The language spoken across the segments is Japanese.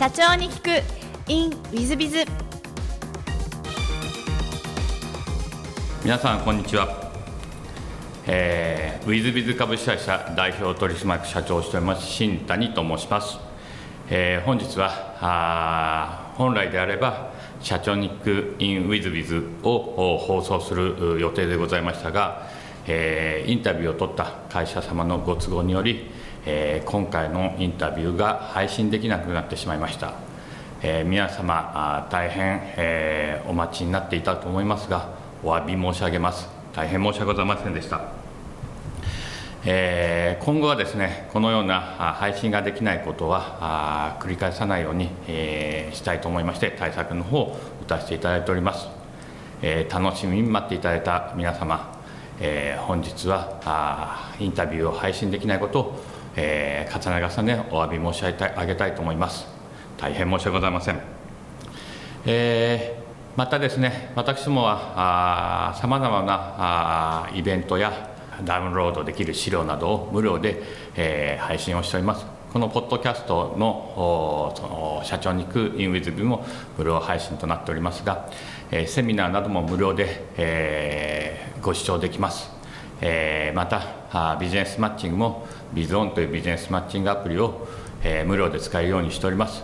社長に聞く。In ウィズビズ皆さんこんにちは、えー、ウィズビズ株式会社代表取締役社長をしております新谷と申します、えー、本日はあ本来であれば社長に聞く in ウィズビズを放送する予定でございましたが、えー、インタビューを取った会社様のご都合によりえー、今回のインタビューが配信できなくなってしまいました、えー、皆様大変、えー、お待ちになっていたと思いますがお詫び申し上げます。大変申し訳ございませんでした、えー、今後はですねこのような配信ができないことは繰り返さないように、えー、したいと思いまして対策の方を打たせていただいております、えー、楽しみに待っていただいた皆様えー、本日はあインタビューを配信できないことをえー、重ね重ねお詫び申し上げたいと思います。大変申し訳ございません、えー、またですね私どもはさまざまなあイベントやダウンロードできる資料などを無料で、えー、配信をしております。このポッドキャストのその社長に行くインウィズビも無料配信となっておりますが、セミナーなども無料で、え、ご視聴できます、え、またビジネスマッチングもビズオンというビジネスマッチングアプリを、え、無料で使えるようにしております。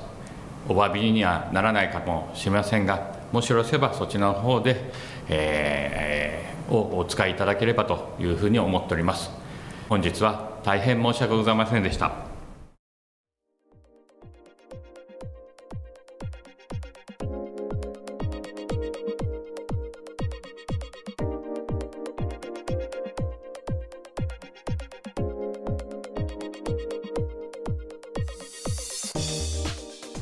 お詫びにはならないかもしれませんがもしよろしければそちらの方で、えー、をお使いいただければというふうに思っております。本日は大変申し訳ございませんでした。